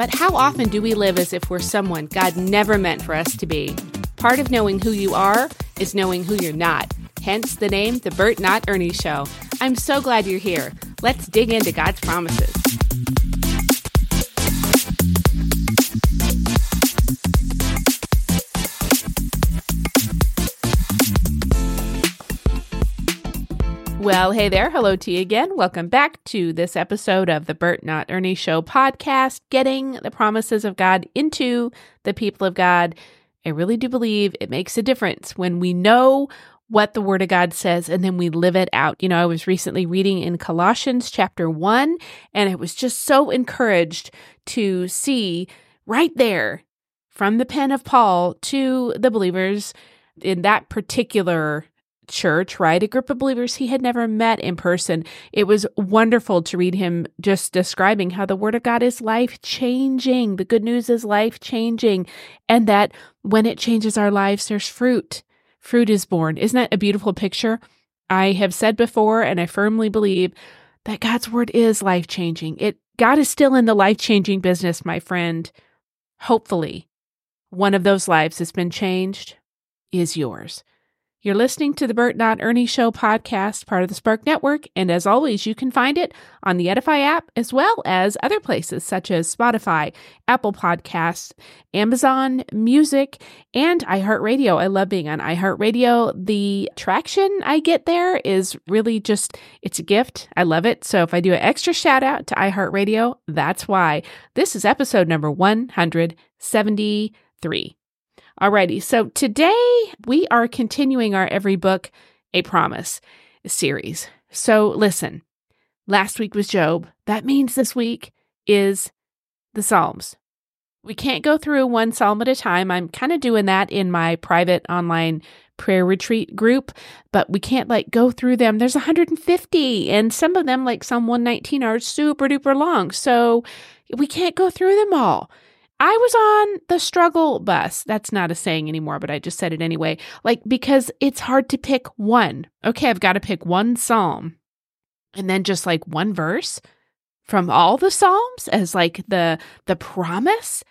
But how often do we live as if we're someone God never meant for us to be? Part of knowing who you are is knowing who you're not. Hence the name The Burt Not Ernie Show. I'm so glad you're here. Let's dig into God's promises. Well, hey there. Hello to you again. Welcome back to this episode of the Burt Not Ernie Show podcast, getting the promises of God into the people of God. I really do believe it makes a difference when we know what the Word of God says and then we live it out. You know, I was recently reading in Colossians chapter 1, and I was just so encouraged to see right there from the pen of Paul to the believers in that particular church, right? A group of believers he had never met in person. It was wonderful to read him just describing how the word of God is life changing. The good news is life changing. And that when it changes our lives, there's fruit. Fruit is born. Isn't that a beautiful picture? I have said before, and I firmly believe that God's word is life changing. It God is still in the life changing business, my friend. Hopefully, one of those lives that's been changed is yours. You're listening to the Burt Not Ernie Show podcast, part of the Spark Network, and as always, you can find it on the Edify app as well as other places such as Spotify, Apple Podcasts, Amazon Music, and iHeartRadio. I love being on iHeartRadio. The traction I get there is really just, it's a gift. I love it. So if I do an extra shout out to iHeartRadio, that's why. This is episode number 173. Alrighty, so today we are continuing our Every Book a Promise series. So listen, last week was Job. That means this week is the Psalms. We can't go through one psalm at a time. I'm kind of doing that in my private online prayer retreat group, but we can't like go through them. There's 150, and some of them, like Psalm 119, are super duper long. So we can't go through them all. I was on the struggle bus. That's not a saying anymore, but I just said it anyway. Like, because it's hard to pick one. Okay, I've got to pick one psalm and then just like one verse from all the psalms as like the the promise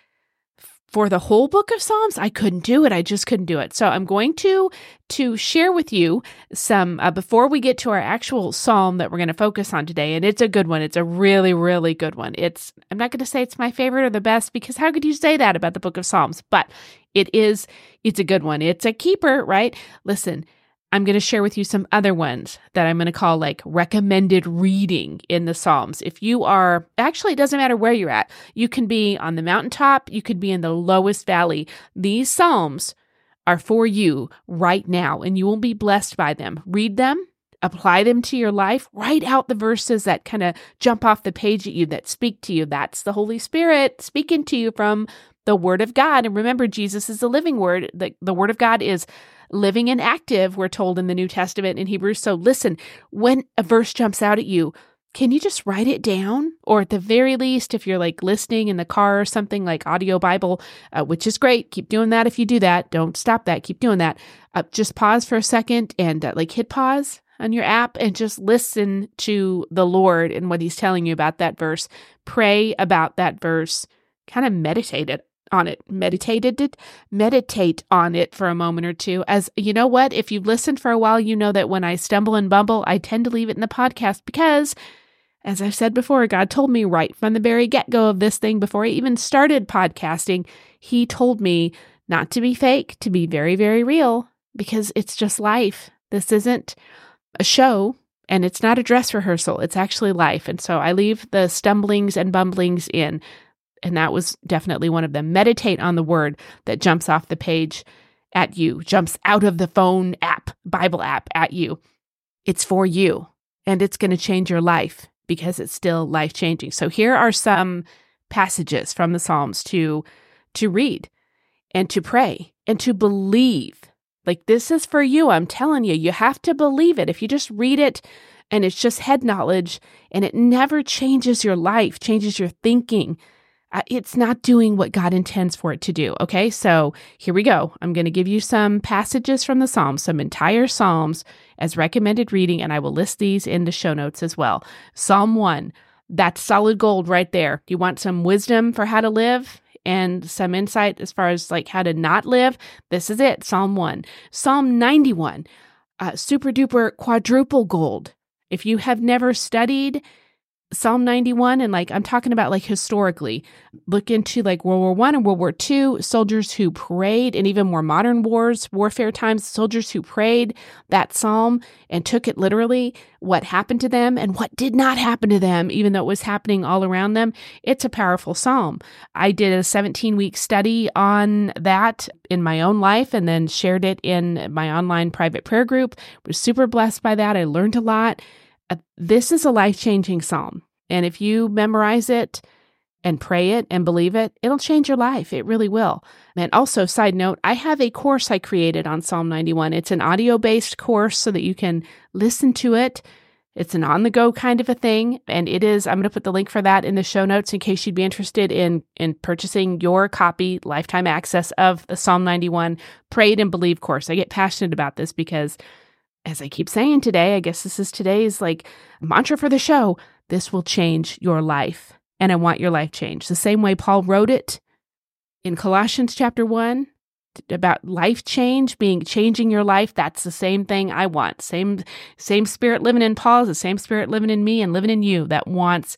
for the whole book of psalms i couldn't do it. I just couldn't do it. So i'm going to to share with you some uh, before we get to our actual psalm that we're going to focus on today and it's a good one. It's a really really good one. It's i'm not going to say it's my favorite or the best because how could you say that about the book of psalms? But it is it's a good one. It's a keeper right? Listen I'm going to share with you some other ones that I'm going to call like recommended reading in the Psalms. If you are, actually, it doesn't matter where you're at. You can be on the mountaintop, you could be in the lowest valley. These Psalms are for you right now, and you will be blessed by them. Read them, apply them to your life, write out the verses that kind of jump off the page at you, that speak to you. That's the Holy Spirit speaking to you from the Word of God. And remember, Jesus is the living Word. The, the Word of God is living and active, we're told in the New Testament in Hebrews. So listen, when a verse jumps out at you, can you just write it down? Or at the very least, if you're like listening in the car or something like audio Bible, uh, which is great, keep doing that if you do that. Don't stop that. Keep doing that. Uh, just pause for a second and uh, like hit pause on your app and just listen to the Lord and what He's telling you about that verse. Pray about that verse. Kind of meditate it on it, meditated it, meditate on it for a moment or two. As you know what, if you've listened for a while, you know that when I stumble and bumble, I tend to leave it in the podcast because, as I've said before, God told me right from the very get go of this thing before I even started podcasting, He told me not to be fake, to be very, very real, because it's just life. This isn't a show and it's not a dress rehearsal, it's actually life. And so I leave the stumblings and bumblings in and that was definitely one of them. Meditate on the word that jumps off the page at you, jumps out of the phone app, Bible app at you. It's for you and it's going to change your life because it's still life changing. So here are some passages from the Psalms to to read. and to pray and to believe. Like this is for you. I'm telling you, you have to believe it. If you just read it and it's just head knowledge and it never changes your life, changes your thinking, it's not doing what God intends for it to do. Okay, so here we go. I'm going to give you some passages from the Psalms, some entire Psalms as recommended reading, and I will list these in the show notes as well. Psalm 1, that's solid gold right there. You want some wisdom for how to live? and some insight as far as like how to not live, this is it. Psalm 1. Psalm 91, uh, super duper quadruple gold. If you have never studied Psalm 91 and like I'm talking about like historically. Look into like World War 1 and World War 2 soldiers who prayed and even more modern wars warfare times soldiers who prayed that psalm and took it literally what happened to them and what did not happen to them even though it was happening all around them. It's a powerful psalm. I did a 17 week study on that in my own life and then shared it in my online private prayer group. Was super blessed by that. I learned a lot Uh, this is a life changing psalm. And if you memorize it and pray it and believe it, it'll change your life. It really will. And also, side note, I have a course I created on Psalm 91. It's an audio based course so that you can listen to it. It's an on the go kind of a thing. And it is, I'm going to put the link for that in the show notes in case you'd be interested in, in purchasing your copy, lifetime access of the Psalm 91 Pray It and Believe course. I get passionate about this because as I keep saying today, I guess this is today's like mantra for the show. This will change your life. And I want your life changed. The same way Paul wrote it in Colossians chapter 1 about life change being changing your life that's the same thing i want same same spirit living in paul is the same spirit living in me and living in you that wants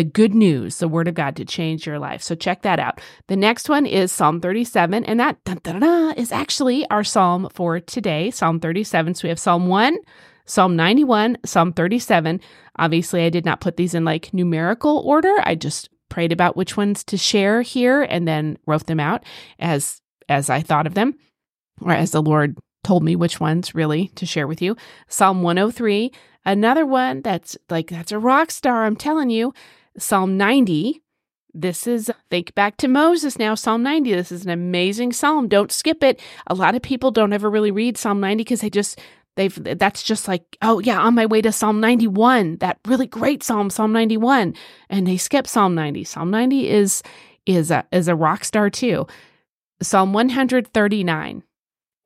the good news, the word of God to change your life. So check that out. The next one is Psalm 37, and that dun, dun, dun, is actually our psalm for today, Psalm 37. So we have Psalm 1, Psalm 91, Psalm 37. Obviously, I did not put these in like numerical order. I just prayed about which ones to share here and then wrote them out as as I thought of them or as the Lord told me which ones really to share with you. Psalm 103, another one that's like that's a rock star, I'm telling you. Psalm 90. This is, think back to Moses now, Psalm 90. This is an amazing psalm. Don't skip it. A lot of people don't ever really read Psalm 90 because they just, they've, that's just like, oh yeah, on my way to Psalm 91, that really great psalm, Psalm 91. And they skip Psalm 90. Psalm 90 is, is a, is a rock star too. Psalm 139.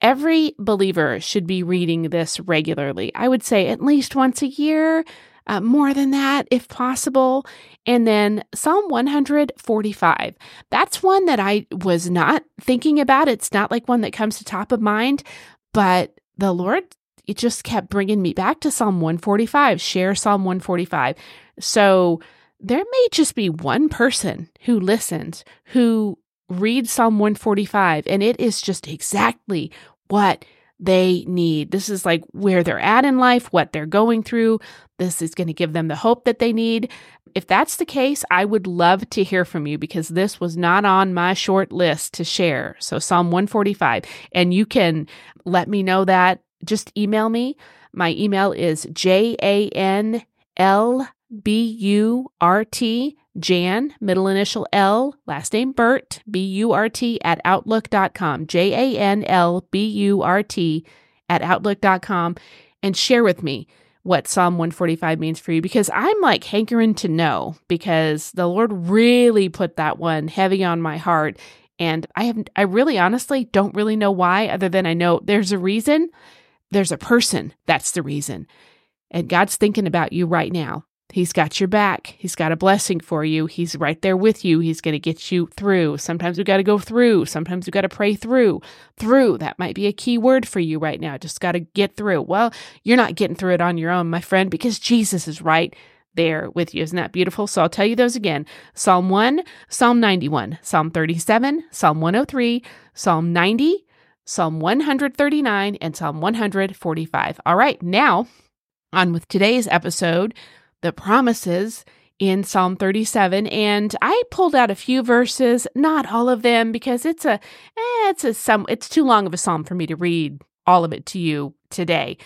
Every believer should be reading this regularly. I would say at least once a year, uh, more than that if possible. And then Psalm 145. That's one that I was not thinking about. It's not like one that comes to top of mind, but the Lord it just kept bringing me back to Psalm 145. Share Psalm 145. So there may just be one person who listens who reads Psalm 145, and it is just exactly what they need. This is like where they're at in life, what they're going through. This is going to give them the hope that they need. If that's the case, I would love to hear from you because this was not on my short list to share. So, Psalm 145. And you can let me know that. Just email me. My email is J A N L B U R T Jan, middle initial L, last name Burt, B U R T, at Outlook.com. J A N L B U R T at Outlook.com. And share with me what Psalm 145 means for you because I'm like hankering to know because the Lord really put that one heavy on my heart. And I have, I really honestly don't really know why, other than I know there's a reason. There's a person. That's the reason. And God's thinking about you right now. He's got your back. He's got a blessing for you. He's right there with you. He's going to get you through. Sometimes we got to go through. Sometimes we got to pray through. Through. That might be a key word for you right now. Just got to get through. Well, you're not getting through it on your own, my friend, because Jesus is right there with you. Isn't that beautiful? So I'll tell you those again Psalm 1, Psalm 91, Psalm 37, Psalm 103, Psalm 90, Psalm 139, and Psalm 145. All right, now on with today's episode the promises in Psalm 37 and I pulled out a few verses, not all of them because it's a eh, it's a some it's too long of a psalm for me to read all of it to you today.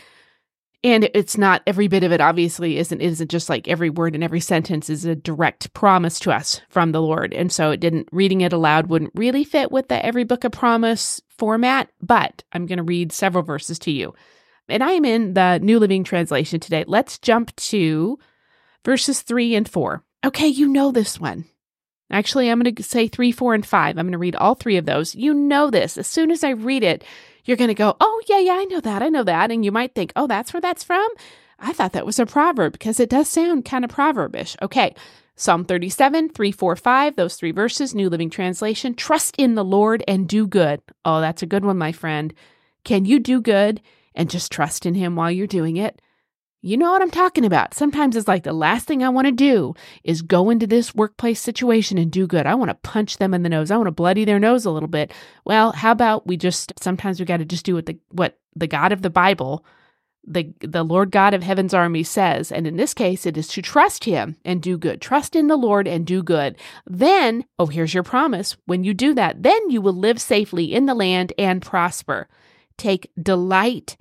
And it's not every bit of it obviously isn't isn't just like every word and every sentence is a direct promise to us from the Lord. And so it didn't reading it aloud wouldn't really fit with the every book of promise format, but I'm going to read several verses to you. And I am in the New Living Translation today. Let's jump to verses 3 and 4. Okay, you know this one. Actually, I'm going to say 3, 4 and 5. I'm going to read all three of those. You know this. As soon as I read it, you're going to go, oh, yeah, yeah, I know that. I know that. And you might think, oh, that's where that's from? I thought that was a proverb because it does sound kind of proverbish. Okay. Psalm 37, 3, 4, 5, those three verses, New Living Translation. Trust in the Lord and do good. Oh, that's a good one, my friend. Can you do good and just trust in Him while you're doing it? You know what I'm talking about. Sometimes it's like the last thing I want to do is go into this workplace situation and do good. I want to punch them in the nose. I want to bloody their nose a little bit. Well, how about we just sometimes we got to just do what the what the God of the Bible, the the Lord God of heaven's army says. And in this case, it is to trust him and do good. Trust in the Lord and do good. Then, oh, here's your promise. When you do that, then you will live safely in the land and prosper. Take delight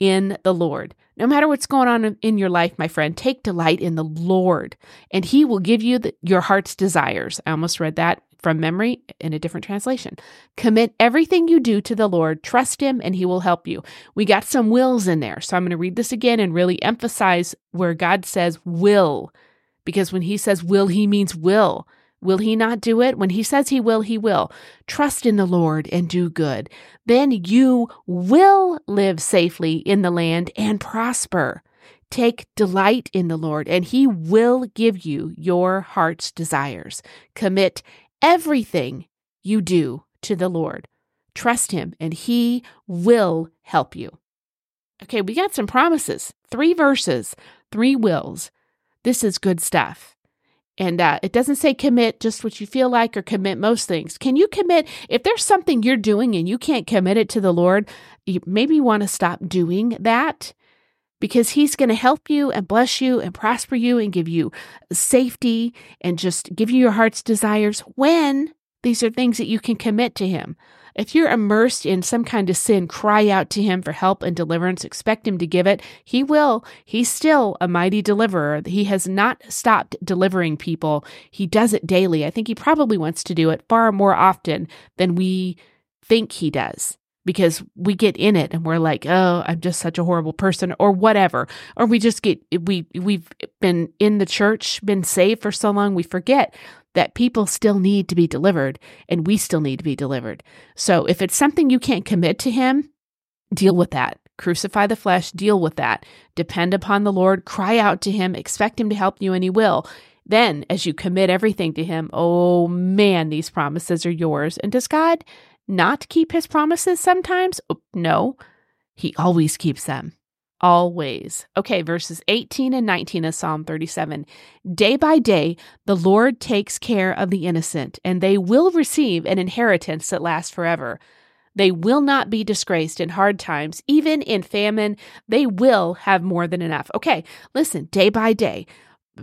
in the Lord. No matter what's going on in your life, my friend, take delight in the Lord, and He will give you the, your heart's desires. I almost read that from memory in a different translation. Commit everything you do to the Lord, trust Him, and He will help you. We got some wills in there. So I'm going to read this again and really emphasize where God says will, because when He says will, He means will. Will he not do it? When he says he will, he will. Trust in the Lord and do good. Then you will live safely in the land and prosper. Take delight in the Lord, and he will give you your heart's desires. Commit everything you do to the Lord. Trust him, and he will help you. Okay, we got some promises. Three verses, three wills. This is good stuff. And uh, it doesn't say commit just what you feel like or commit most things. Can you commit? If there's something you're doing and you can't commit it to the Lord, you maybe want to stop doing that because He's going to help you and bless you and prosper you and give you safety and just give you your heart's desires when these are things that you can commit to Him. If you're immersed in some kind of sin, cry out to him for help and deliverance. Expect him to give it. He will. He's still a mighty deliverer. He has not stopped delivering people. He does it daily. I think he probably wants to do it far more often than we think he does because we get in it and we're like, "Oh, I'm just such a horrible person," or whatever. Or we just get we we've been in the church, been saved for so long, we forget that people still need to be delivered and we still need to be delivered. So if it's something you can't commit to Him, deal with that. Crucify the flesh, deal with that. Depend upon the Lord, cry out to Him, expect Him to help you, and He will. Then, as you commit everything to Him, oh man, these promises are yours. And does God not keep His promises sometimes? Oh, no, He always keeps them always. Okay, verses 18 and 19 of Psalm 37. Day by day, the Lord takes care of the innocent, and they will receive an inheritance that lasts forever. They will not be disgraced in hard times, even in famine. They will have more than enough. Okay, listen, day by day.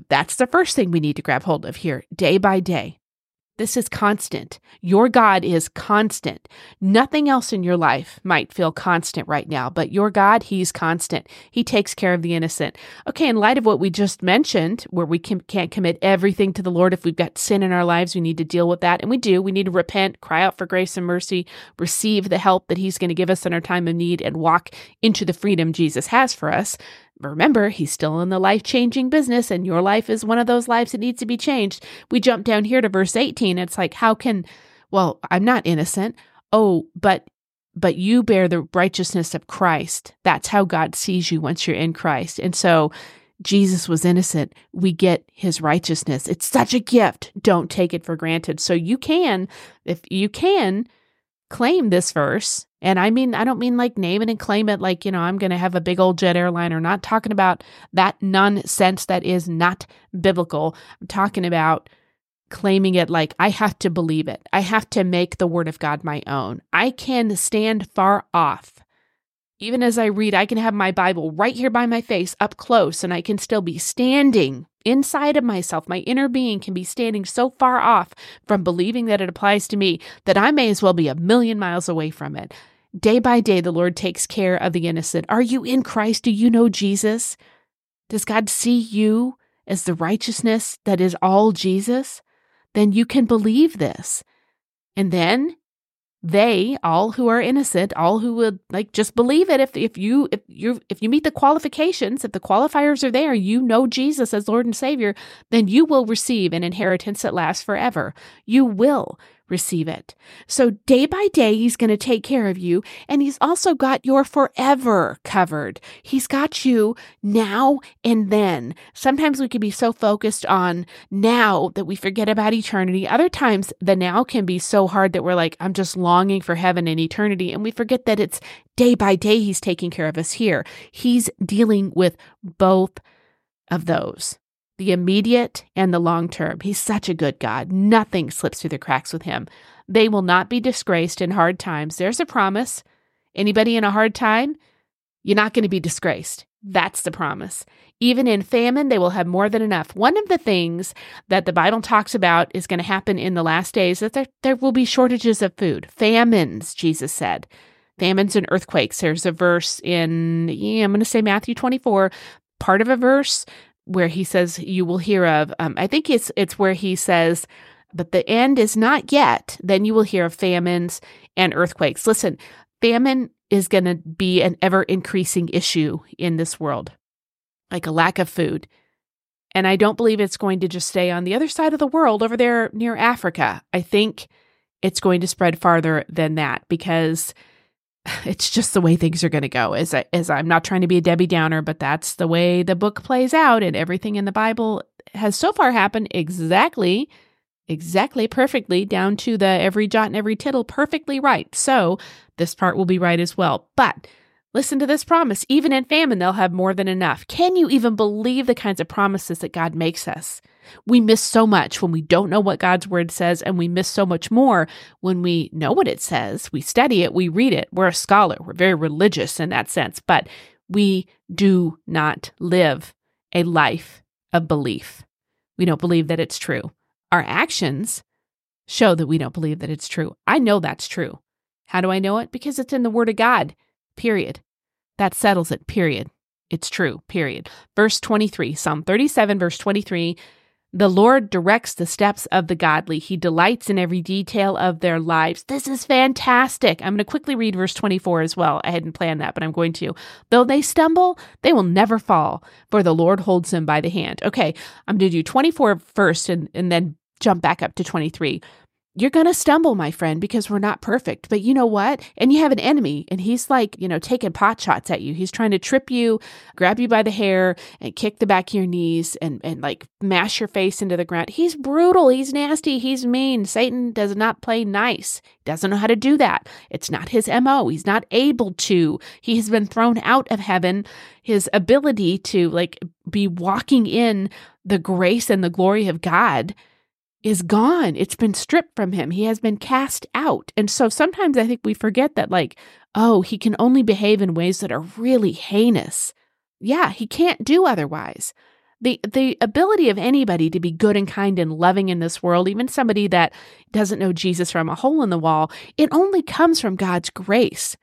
That's the first thing we need to grab hold of here. Day by day. This is constant. Your God is constant. Nothing else in your life might feel constant right now, but your God, He's constant. He takes care of the innocent. Okay, in light of what we just mentioned, where we can, not commit everything to the Lord, if we've got sin in our lives, we need to deal with that. And we do. We need to repent, cry out for grace and mercy, receive the help that He's going to give us in our time of need, and walk into the freedom Jesus has for us remember, he's still in the life changing business, and your life is one of those lives that needs to be changed. We jump down here to verse 18. It's like, how can, well, I'm not innocent. Oh, but but you bear the righteousness of Christ. That's how God sees you once you're in Christ. And so Jesus was innocent. We get his righteousness. It's such a gift. Don't take it for granted. So you can, if you can, claim this verse. And I mean, I don't mean like name it and claim it like, you know, I'm going to have a big old jet airliner. Not talking about that nonsense that is not biblical. I'm talking about claiming it like I have to believe it. I have to make the word of God my own. I can stand far off. Even as I read, I can have my Bible right here by my face up close and I can still be standing inside of myself, my inner being can be standing so far off from believing that it applies to me that I may as well be a million miles away from it. Day by day, the Lord takes care of the innocent. Are you in Christ? Do you know Jesus? Does God see you as the righteousness that is all Jesus? Then you can believe this. And then they all who are innocent all who would like just believe it. If if you if you if you meet the qualifications if the qualifiers are there you know Jesus as Lord and Savior then you will receive an inheritance that lasts forever. You will receive it. So day by day, he's going to take care of you. And he's also got your forever covered. He's got you now and then. Sometimes we can be so focused on now that we forget about eternity. Other times, the now can be so hard that we're like, I'm just longing for heaven and eternity. And we forget that it's day by day, he's taking care of us here. He's dealing with both of those the immediate and the long term. He's such a good God. Nothing slips through the cracks with him. They will not be disgraced in hard times. There's a promise. Anybody in a hard time, you're not going to be disgraced. That's the promise. Even in famine, they will have more than enough. One of the things that the Bible talks about is going to happen in the last days that there, there will be shortages of food. Famines, Jesus said. Famines and earthquakes. There's a verse in, yeah, I'm going to say Matthew 24, part of a verse where he says you will hear of um, i think it's it's where he says but the end is not yet. Then you will hear of famines and earthquakes. Listen famine is going to be an ever increasing issue in this world like a lack of food. And i don't believe it's going to just stay on the other side of the world over there near africa. I think it's going to spread farther than that because it's just the way things are going to go. Is I, as I'm not trying to be a Debbie Downer, but that's the way the book plays out, and everything in the Bible has so far happened exactly, exactly perfectly down to the every jot and every tittle perfectly right. So this part will be right as well. But listen to this promise: even in famine, they'll have more than enough. Can you even believe the kinds of promises that God makes us? We miss so much when we don't know what God's word says, and we miss so much more when we know what it says. We study it, we read it. We're a scholar, we're very religious in that sense, but we do not live a life of belief. We don't believe that it's true. Our actions show that we don't believe that it's true. I know that's true. How do I know it? Because it's in the Word of God, period. That settles it, period. It's true, period. Verse 23, Psalm 37, verse 23 the Lord directs the steps of the godly. He delights in every detail of their lives. This is fantastic. I'm going to quickly read verse 24 as well. I hadn't planned that, but I'm going to. Though they stumble, they will never fall, for the Lord holds them by the hand. Okay, I'm going to do 24 first and, and then jump back up to 23 you're going to stumble, my friend, because we're not perfect. But you know what? And you have an enemy, and he's like, you know, taking pot shots at you. He's trying to trip you, grab you by the hair, and kick the back of your knees and, and like mash your face into the ground. He's brutal. He's nasty. He's mean. Satan does not play nice. He doesn't know how to do that. It's not his MO. He's not able to. He has been thrown out of heaven. His ability to like be walking in the grace and the glory of God is gone. It's been stripped from him. He has been cast out. And so sometimes I think we forget that, like, oh, he can only behave in ways that are really heinous. Yeah, he can't do otherwise. The, the ability of anybody to be good and kind and loving in this world, even somebody that doesn't know Jesus from a hole in the wall, it only comes from God's grace.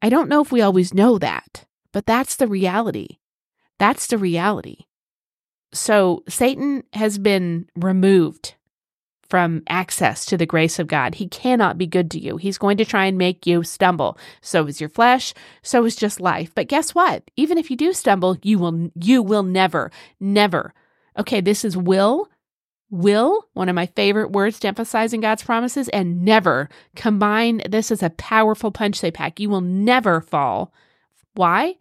I don't know if we always know that, but that's the reality. That's the reality. So Satan has been removed from access to the grace of God. He cannot be good to you. He's going to try and make you stumble. So is your flesh, so is just life. But guess what? Even if you do stumble, you will you will never never. Okay, this is will will, one of my favorite words to emphasize in God's promises, and never combine this as a powerful punch they pack. You will never fall. Why?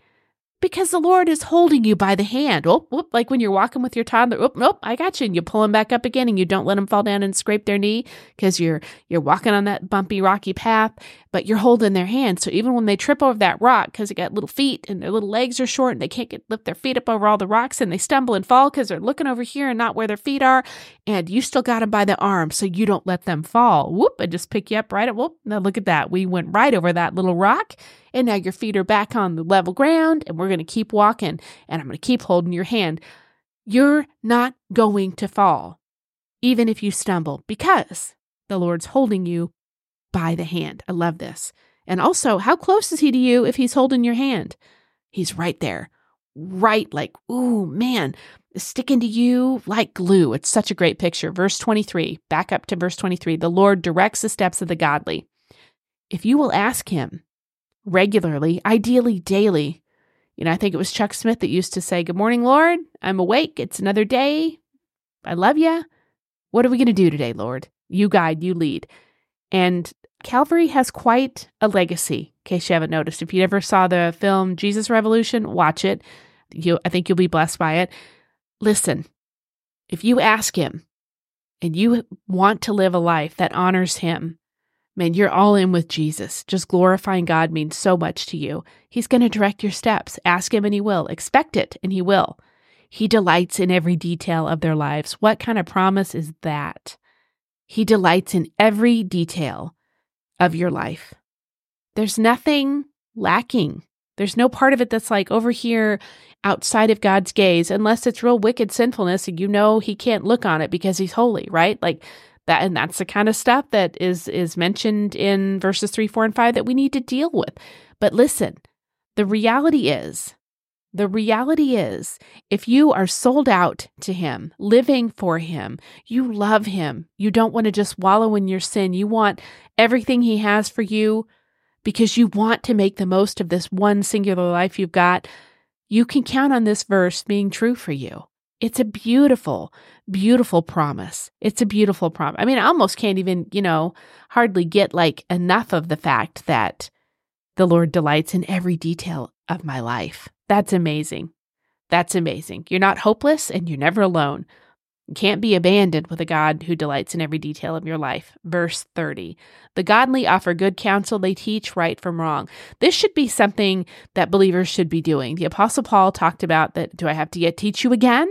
Because the Lord is holding you by the hand. Oh, whoop, like when you're walking with your toddler. Oh, nope, I got you. And you pull them back up again and you don't let them fall down and scrape their knee because you're you're walking on that bumpy, rocky path, but you're holding their hand. So even when they trip over that rock because they got little feet and their little legs are short and they can't get lift their feet up over all the rocks and they stumble and fall because they're looking over here and not where their feet are, and you still got them by the arm so you don't let them fall. Whoop, and just pick you up right at whoop. Now look at that. We went right over that little rock and now your feet are back on the level ground, and we're going to keep walking, and I'm going to keep holding your hand. You're not going to fall, even if you stumble, because the Lord's holding you by the hand. I love this. And also, how close is he to you if he's holding your hand? He's right there. Right, like, ooh, man, sticking to you like glue. It's such a great picture. Verse 23, back up to verse 23. The Lord directs the steps of the godly. If you will ask him regularly, ideally daily, you know, I think it was Chuck Smith that used to say, Good morning, Lord. I'm awake. It's another day. I love you. What are we going to do today, Lord? You guide, you lead. And Calvary has quite a legacy, in case you haven't noticed. If you ever saw the film Jesus Revolution, watch it. You, I think you'll be blessed by it. Listen, if you ask Him and you want to live a life that honors Him, man, you're all in with Jesus. Just glorifying God means so much to you. He's going to direct your steps. Ask Him and He will. Expect it and He will. He delights in every detail of their lives. What kind of promise is that? He delights in every detail of your life. There's nothing lacking. There's no part of it that's like over here outside of God's gaze, unless it's real wicked sinfulness and you know he can't look on it because he's holy, right? Like that and that's the kind of stuff that is is mentioned in verses 3, 4, and 5 that we need to deal with. But listen, the reality is the reality is, if you are sold out to Him, living for Him, you love Him, you don't want to just wallow in your sin. You want everything He has for you because you want to make the most of this one singular life you've got. You can count on this verse being true for you. It's a beautiful, beautiful promise. It's a beautiful promise. I mean, I almost can't even, you know, hardly get like enough of the fact that the Lord delights in every detail of my life. That's amazing. That's amazing. You're not hopeless and you're never alone. You can't be abandoned with a God who delights in every detail of your life. Verse 30. The godly offer good counsel, they teach right from wrong. This should be something that believers should be doing. The Apostle Paul talked about that. Do I have to yet teach you again?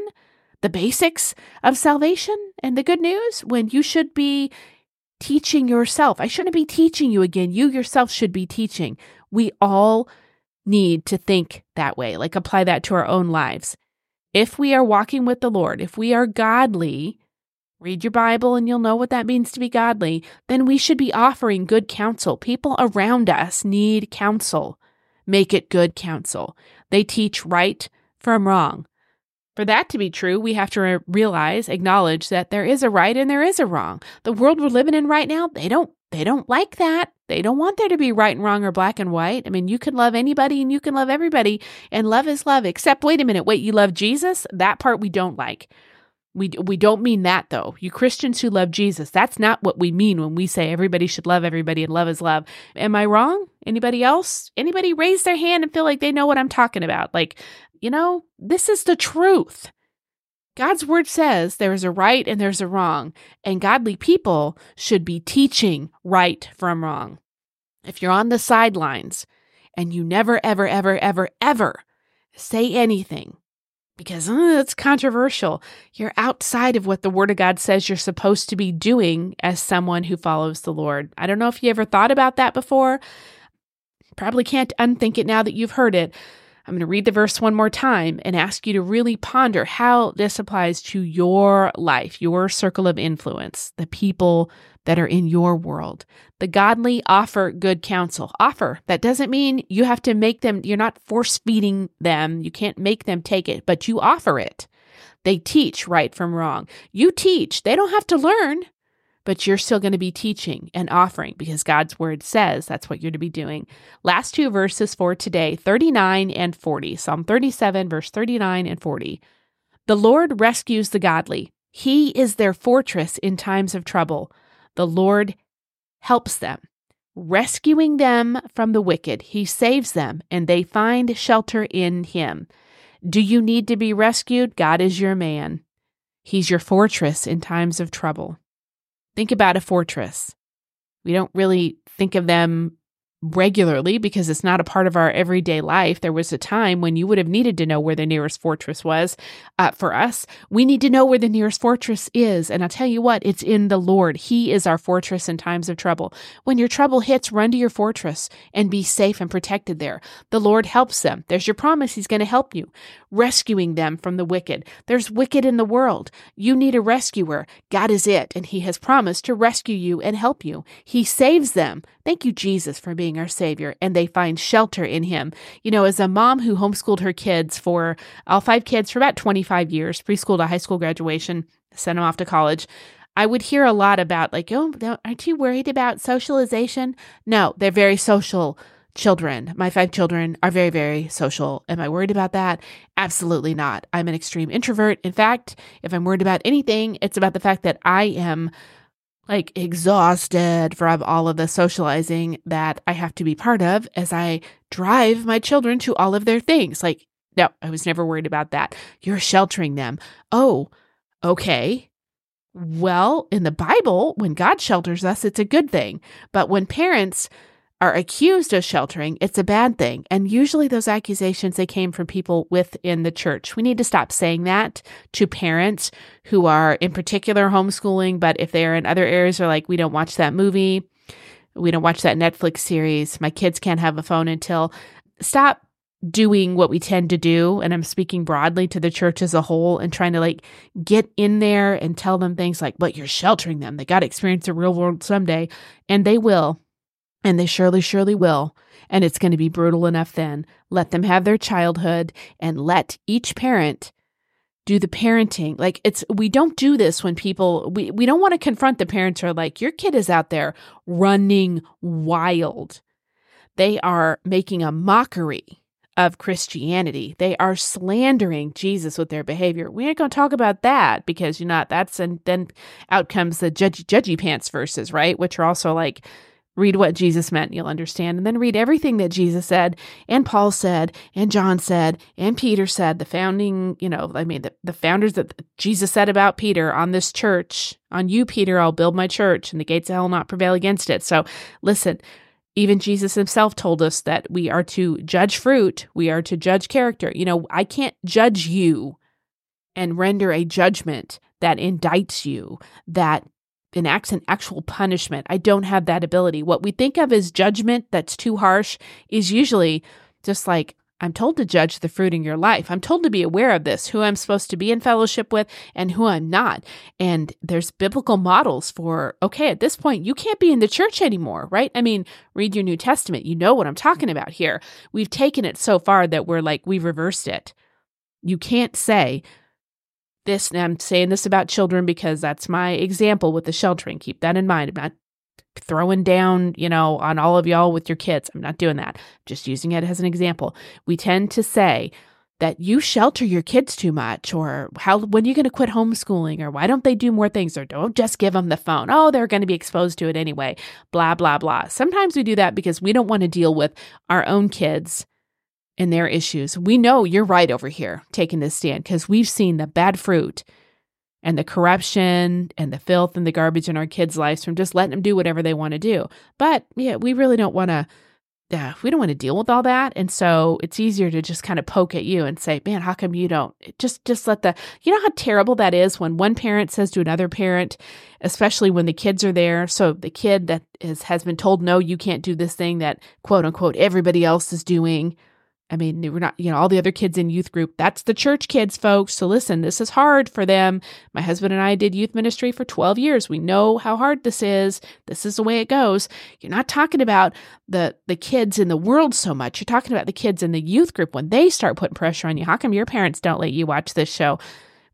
The basics of salvation and the good news when you should be teaching yourself. I shouldn't be teaching you again. You yourself should be teaching. We all need to think that way, like apply that to our own lives. If we are walking with the Lord, if we are godly, read your Bible and you'll know what that means to be godly, then we should be offering good counsel. People around us need counsel. Make it good counsel. They teach right from wrong. For that to be true, we have to re- realize, acknowledge that there is a right and there is a wrong. The world we're living in right now, they don't they don't like that. They don't want there to be right and wrong or black and white. I mean, you can love anybody and you can love everybody, and love is love. Except, wait a minute, wait, you love Jesus? That part we don't like. We we don't mean that though. You Christians who love Jesus, that's not what we mean when we say everybody should love everybody and love is love. Am I wrong? Anybody else? Anybody raise their hand and feel like they know what I'm talking about? Like you know, this is the truth. God's word says there is a right and there's a wrong, and godly people should be teaching right from wrong. If you're on the sidelines and you never, ever, ever, ever, ever say anything because uh, it's controversial, you're outside of what the Word of God says you're supposed to be doing as someone who follows the Lord. I don't know if you ever thought about that before. Probably can't unthink it now that you've heard it. I'm going to read the verse one more time and ask you to really ponder how this applies to your life, your circle of influence, the people that are in your world. The godly offer good counsel. Offer. That doesn't mean you have to make them, you're not force feeding them. You can't make them take it, but you offer it. They teach right from wrong. You teach. They don't have to learn but you're still going to be teaching and offering because God's word says that's what you're to be doing. Last two verses for today 39 and 40. Psalm 37, verse 39 and 40. The Lord rescues the godly, He is their fortress in times of trouble. The Lord helps them. Rescuing them from the wicked, he saves them, and they find shelter in him. Do you need to be rescued? God is your man. He's your fortress in times of trouble. Think about a fortress. We don't really think of them regularly because it's not a part of our everyday life. There was a time when you would have needed to know where the nearest fortress was. Uh, for us, we need to know where the nearest fortress is. And I'll tell you what, it's in the Lord. He is our fortress in times of trouble. When your trouble hits, run to your fortress and be safe and protected there. The Lord helps them. There's your promise. He's going to help you, rescuing them from the wicked. There's wicked in the world. You need a rescuer. God is it. And He has promised to rescue you and help you. He saves them. Thank you, Jesus, for being being our Savior and they find shelter in Him. You know, as a mom who homeschooled her kids for all five kids for about 25 years, preschool to high school graduation, sent them off to college. I would hear a lot about, like, oh, aren't you worried about socialization? No, they're very social children. My five children are very, very social. Am I worried about that? Absolutely not. I'm an extreme introvert. In fact, if I'm worried about anything, it's about the fact that I am like exhausted from all of the socializing that I have to be part of as I drive my children to all of their things. Like, no, I was never worried about that. You're sheltering them. Oh, okay. Well, in the Bible, when God shelters us, it's a good thing. But when parents are accused of sheltering, it's a bad thing. And usually those accusations, they came from people within the church. We need to stop saying that to parents who are in particular homeschooling, but if they're in other areas, are like, we don't watch that movie. We don't watch that Netflix series. My kids can't have a phone until stop doing what we tend to do. And I'm speaking broadly to the church as a whole and trying to like get in there and tell them things like, but you're sheltering them. They got to experience the real world someday. And they will and they surely, surely will. And it's going to be brutal enough then. Let them have their childhood and let each parent do the parenting. Like it's, we don't do this when people, we, we don't want to confront the parents who are like, your kid is out there running wild. They are making a mockery of Christianity. They are slandering Jesus with their behavior. We ain't going to talk about that because you're not, that's, and then out comes the judgy, judgy pants verses, right? Which are also like, Read what Jesus meant, you'll understand. And then read everything that Jesus said, and Paul said, and John said, and Peter said, the founding, you know, I mean, the, the founders that Jesus said about Peter on this church, on you, Peter, I'll build my church, and the gates of hell will not prevail against it. So listen, even Jesus himself told us that we are to judge fruit, we are to judge character. You know, I can't judge you and render a judgment that indicts you, that enacts an actual punishment. I don't have that ability. What we think of as judgment that's too harsh is usually just like, I'm told to judge the fruit in your life. I'm told to be aware of this, who I'm supposed to be in fellowship with and who I'm not. And there's biblical models for, okay, at this point, you can't be in the church anymore, right? I mean, read your New Testament. You know what I'm talking about here. We've taken it so far that we're like, we've reversed it. You can't say, this, and I'm saying this about children because that's my example with the sheltering. Keep that in mind. I'm not throwing down, you know, on all of y'all with your kids. I'm not doing that. Just using it as an example. We tend to say that you shelter your kids too much or how when are you going to quit homeschooling or why don't they do more things or don't just give them the phone. Oh, they're going to be exposed to it anyway. Blah blah blah. Sometimes we do that because we don't want to deal with our own kids and their issues. We know you're right over here taking this stand because we've seen the bad fruit and the corruption and the filth and the garbage in our kids' lives from just letting them do whatever they want to do. But yeah, we really don't want to. Yeah, we don't want to deal with all that, and so it's easier to just kind of poke at you and say, "Man, how come you don't?" Just, just let the. You know how terrible that is when one parent says to another parent, especially when the kids are there. So the kid that is has been told, "No, you can't do this thing that quote unquote everybody else is doing." I mean, we're not, you know, all the other kids in youth group, that's the church kids, folks. So listen, this is hard for them. My husband and I did youth ministry for 12 years. We know how hard this is. This is the way it goes. You're not talking about the the kids in the world so much. You're talking about the kids in the youth group when they start putting pressure on you. How come your parents don't let you watch this show?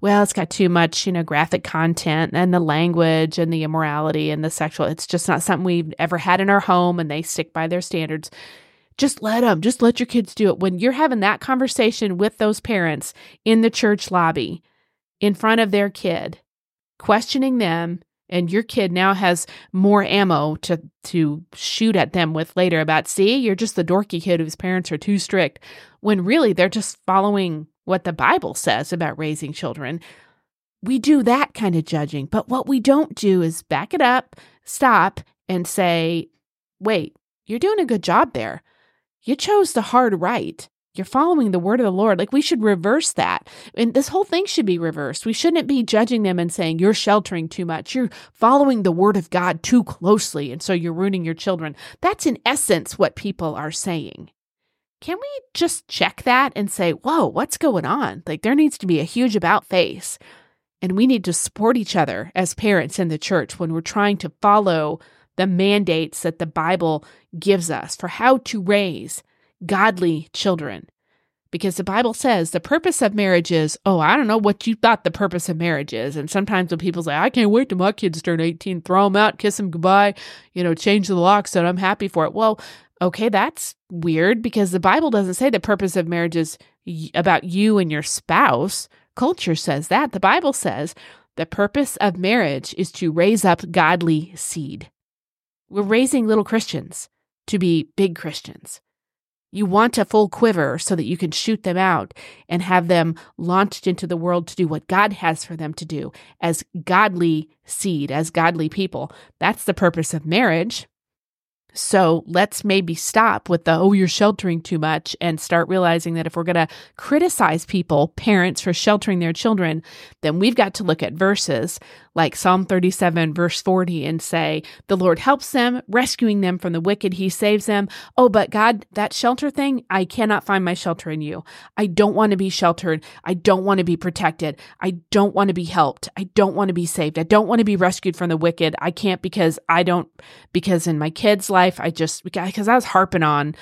Well, it's got too much, you know, graphic content and the language and the immorality and the sexual. It's just not something we've ever had in our home and they stick by their standards just let them, just let your kids do it. When you're having that conversation with those parents in the church lobby in front of their kid, questioning them, and your kid now has more ammo to to shoot at them with later about see you're just the dorky kid whose parents are too strict when really they're just following what the bible says about raising children we do that kind of judging but what we don't do is back it up stop and say wait you're doing a good job there you chose the hard right. You're following the word of the Lord. Like we should reverse that. And this whole thing should be reversed. We shouldn't be judging them and saying, you're sheltering too much. You're following the word of God too closely. And so you're ruining your children. That's in essence what people are saying. Can we just check that and say, whoa, what's going on? Like there needs to be a huge about face. And we need to support each other as parents in the church when we're trying to follow the mandates that the Bible gives us for how to raise godly children. Because the Bible says the purpose of marriage is, oh, I don't know what you thought the purpose of marriage is. And sometimes when people say, I can't wait till my kids turn 18, throw them out, kiss them goodbye, you know, change the locks, so I'm happy for it. Well, okay, that's weird because the Bible doesn't say the purpose of marriage is about you and your spouse. Culture says that. The Bible says the purpose of marriage is to raise up godly seed. We're raising little Christians to be big Christians. You want a full quiver so that you can shoot them out and have them launched into the world to do what God has for them to do as godly seed, as godly people. That's the purpose of marriage. So let's maybe stop with the, oh, you're sheltering too much and start realizing that if we're going to criticize people, parents, for sheltering their children, then we've got to look at verses like Psalm 37, verse 40, and say, The Lord helps them, rescuing them from the wicked. He saves them. Oh, but God, that shelter thing, I cannot find my shelter in you. I don't want to be sheltered. I don't want to be protected. I don't want to be helped. I don't want to be saved. I don't want to be rescued from the wicked. I can't because I don't, because in my kids' life, I just, because I was harping on,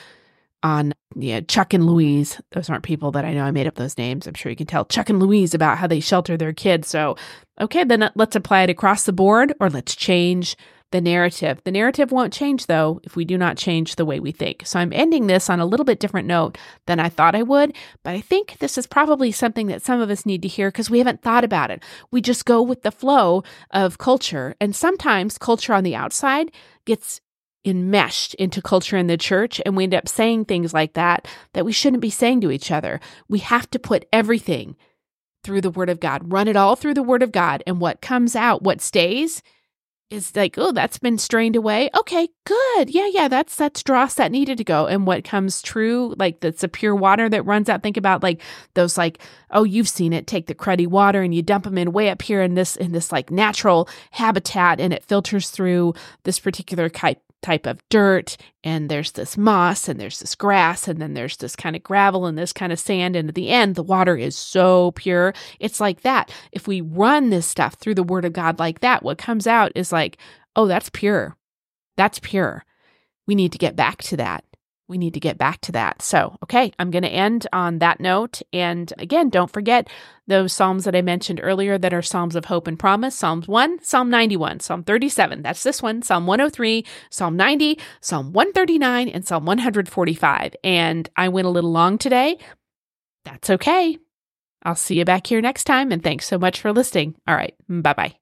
on yeah, Chuck and Louise. Those aren't people that I know. I made up those names. I'm sure you can tell Chuck and Louise about how they shelter their kids. So, okay, then uh, let's apply it across the board or let's change the narrative. The narrative won't change though if we do not change the way we think. So I'm ending this on a little bit different note than I thought I would, but I think this is probably something that some of us need to hear because we haven't thought about it. We just go with the flow of culture, and sometimes culture on the outside gets enmeshed into culture in the church and we end up saying things like that that we shouldn't be saying to each other. We have to put everything through the word of God, run it all through the word of God and what comes out, what stays is like, oh, that's been strained away. Okay, good. Yeah, yeah, that's that's dross that needed to go. And what comes true, like that's a pure water that runs out. Think about like those like, oh, you've seen it. Take the cruddy water and you dump them in way up here in this in this like natural habitat, and it filters through this particular type type of dirt and there's this moss and there's this grass and then there's this kind of gravel and this kind of sand and at the end the water is so pure. It's like that. If we run this stuff through the word of god like that what comes out is like oh that's pure. That's pure. We need to get back to that we need to get back to that. So, okay, I'm going to end on that note. And again, don't forget those Psalms that I mentioned earlier that are Psalms of hope and promise Psalms 1, Psalm 91, Psalm 37. That's this one, Psalm 103, Psalm 90, Psalm 139, and Psalm 145. And I went a little long today. That's okay. I'll see you back here next time. And thanks so much for listening. All right, bye bye.